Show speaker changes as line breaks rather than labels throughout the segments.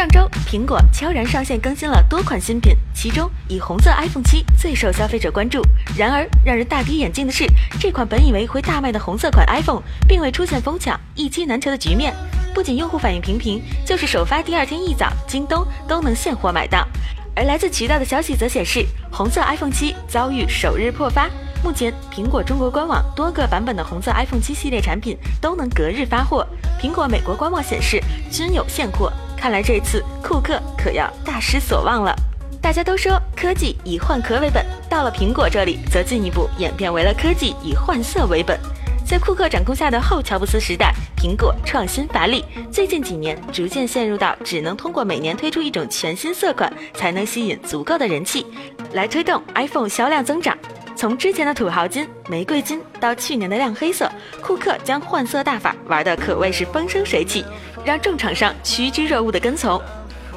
上周，苹果悄然上线更新了多款新品，其中以红色 iPhone 七最受消费者关注。然而，让人大跌眼镜的是，这款本以为会大卖的红色款 iPhone，并未出现疯抢、一机难求的局面。不仅用户反应平平，就是首发第二天一早，京东都能现货买到。而来自渠道的消息则显示，红色 iPhone 七遭遇首日破发。目前，苹果中国官网多个版本的红色 iPhone 七系列产品都能隔日发货，苹果美国官网显示均有现货。看来这次库克可要大失所望了。大家都说科技以换壳为本，到了苹果这里，则进一步演变为了科技以换色为本。在库克掌控下的后乔布斯时代，苹果创新乏力，最近几年逐渐陷入到只能通过每年推出一种全新色款，才能吸引足够的人气，来推动 iPhone 销量增长。从之前的土豪金、玫瑰金到去年的亮黑色，库克将换色大法玩的可谓是风生水起。让众厂商趋之若鹜的跟从，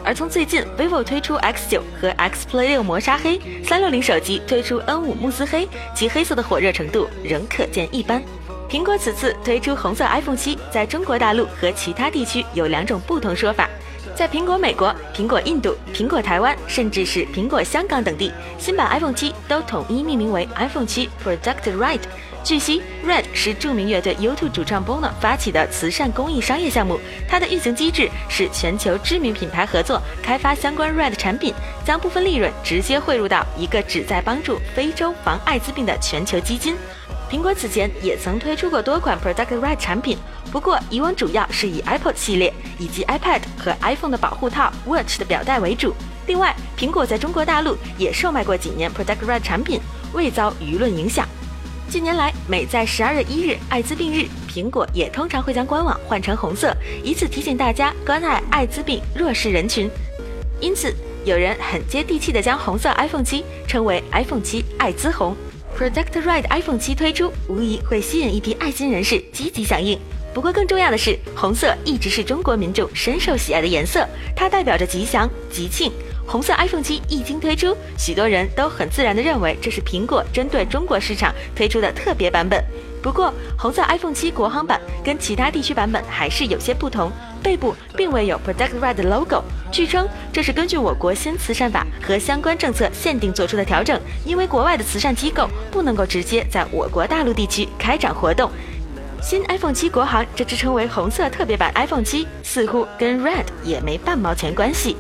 而从最近 vivo 推出 X9 和 X Play 六磨砂黑，三六零手机推出 N5 慕斯黑，其黑色的火热程度仍可见一斑。苹果此次推出红色 iPhone 七，在中国大陆和其他地区有两种不同说法，在苹果美国、苹果印度、苹果台湾，甚至是苹果香港等地，新版 iPhone 七都统一命名为 iPhone 七 Project Right。据悉，Red 是著名乐队 U2 主唱 Bono 发起的慈善公益商业项目。它的运行机制是全球知名品牌合作开发相关 Red 产品，将部分利润直接汇入到一个旨在帮助非洲防艾滋病的全球基金。苹果此前也曾推出过多款 Product Red 产品，不过以往主要是以 iPod 系列以及 iPad 和 iPhone 的保护套 Watch 的表带为主。另外，苹果在中国大陆也售卖过几年 Product Red 产品，未遭舆论影响。近年来，每在十二月一日艾滋病日，苹果也通常会将官网换成红色，以此提醒大家关爱艾滋病弱势人群。因此，有人很接地气地将红色 iPhone 七称为 iPhone 七艾滋红。Product Red iPhone 七推出，无疑会吸引一批爱心人士积极响应。不过，更重要的是，红色一直是中国民众深受喜爱的颜色，它代表着吉祥、吉庆。红色 iPhone 七一经推出，许多人都很自然地认为这是苹果针对中国市场推出的特别版本。不过，红色 iPhone 七国行版跟其他地区版本还是有些不同，背部并未有 Protect Red logo。据称，这是根据我国新慈善法和相关政策限定做出的调整，因为国外的慈善机构不能够直接在我国大陆地区开展活动。新 iPhone 七国行这支称为红色特别版 iPhone 七，似乎跟 Red 也没半毛钱关系。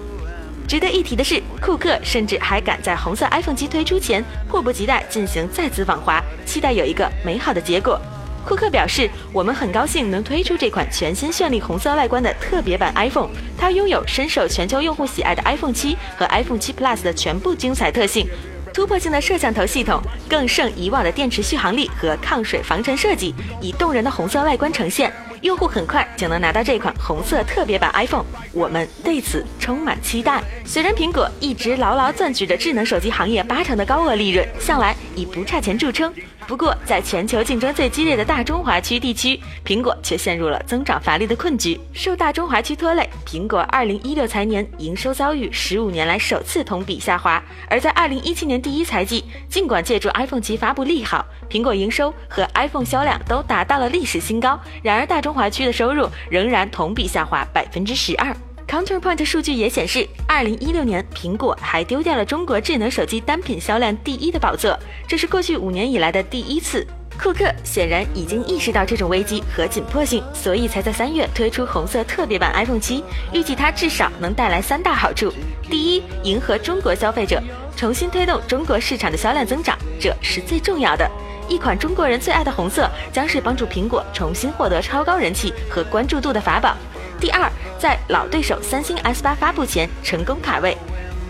值得一提的是，库克甚至还赶在红色 iPhone 七推出前，迫不及待进行再次访华，期待有一个美好的结果。库克表示：“我们很高兴能推出这款全新绚丽红色外观的特别版 iPhone，它拥有深受全球用户喜爱的 iPhone 七和 iPhone 七 Plus 的全部精彩特性，突破性的摄像头系统，更胜以往的电池续航力和抗水防尘设计，以动人的红色外观呈现。”用户很快就能拿到这款红色特别版 iPhone，我们对此充满期待。虽然苹果一直牢牢攥举着智能手机行业八成的高额利润，向来以不差钱著称。不过，在全球竞争最激烈的大中华区地区，苹果却陷入了增长乏力的困局。受大中华区拖累，苹果2016财年营收遭遇十五年来首次同比下滑。而在2017年第一财季，尽管借助 iPhone 七发布利好，苹果营收和 iPhone 销量都达到了历史新高，然而大中华区的收入仍然同比下滑百分之十二。Counterpoint 数据也显示，二零一六年苹果还丢掉了中国智能手机单品销量第一的宝座，这是过去五年以来的第一次。库克显然已经意识到这种危机和紧迫性，所以才在三月推出红色特别版 iPhone 七，预计它至少能带来三大好处：第一，迎合中国消费者，重新推动中国市场的销量增长，这是最重要的。一款中国人最爱的红色，将是帮助苹果重新获得超高人气和关注度的法宝。第二，在老对手三星 S 八发布前成功卡位，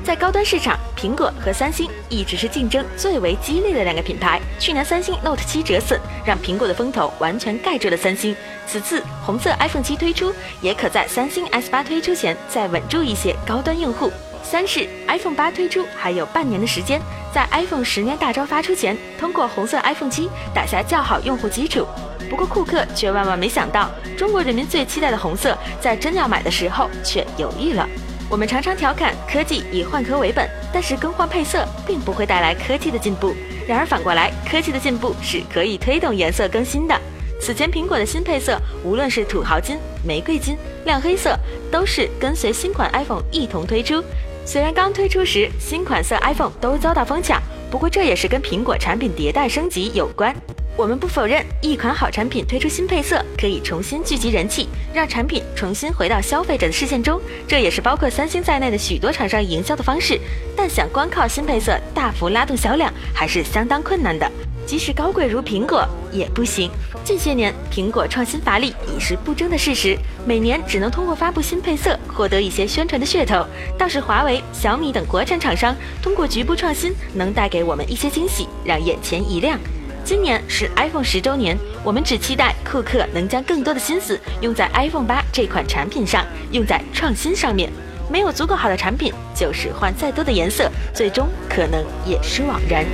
在高端市场，苹果和三星一直是竞争最为激烈的两个品牌。去年三星 Note 七折损，让苹果的风头完全盖住了三星。此次红色 iPhone 七推出，也可在三星 S 八推出前再稳住一些高端用户。三是 iPhone 八推出还有半年的时间，在 iPhone 十年大招发出前，通过红色 iPhone 七打下较好用户基础。不过库克却万万没想到，中国人民最期待的红色，在真要买的时候却犹豫了。我们常常调侃科技以换壳为本，但是更换配色并不会带来科技的进步。然而反过来，科技的进步是可以推动颜色更新的。此前苹果的新配色，无论是土豪金、玫瑰金、亮黑色，都是跟随新款 iPhone 一同推出。虽然刚推出时新款色 iPhone 都遭到疯抢，不过这也是跟苹果产品迭代升级有关。我们不否认，一款好产品推出新配色，可以重新聚集人气，让产品重新回到消费者的视线中。这也是包括三星在内的许多厂商营销的方式。但想光靠新配色大幅拉动销量，还是相当困难的。即使高贵如苹果也不行。近些年，苹果创新乏力已是不争的事实，每年只能通过发布新配色获得一些宣传的噱头。倒是华为、小米等国产厂商通过局部创新，能带给我们一些惊喜，让眼前一亮。今年是 iPhone 十周年，我们只期待库克能将更多的心思用在 iPhone 八这款产品上，用在创新上面。没有足够好的产品，就是换再多的颜色，最终可能也是枉然。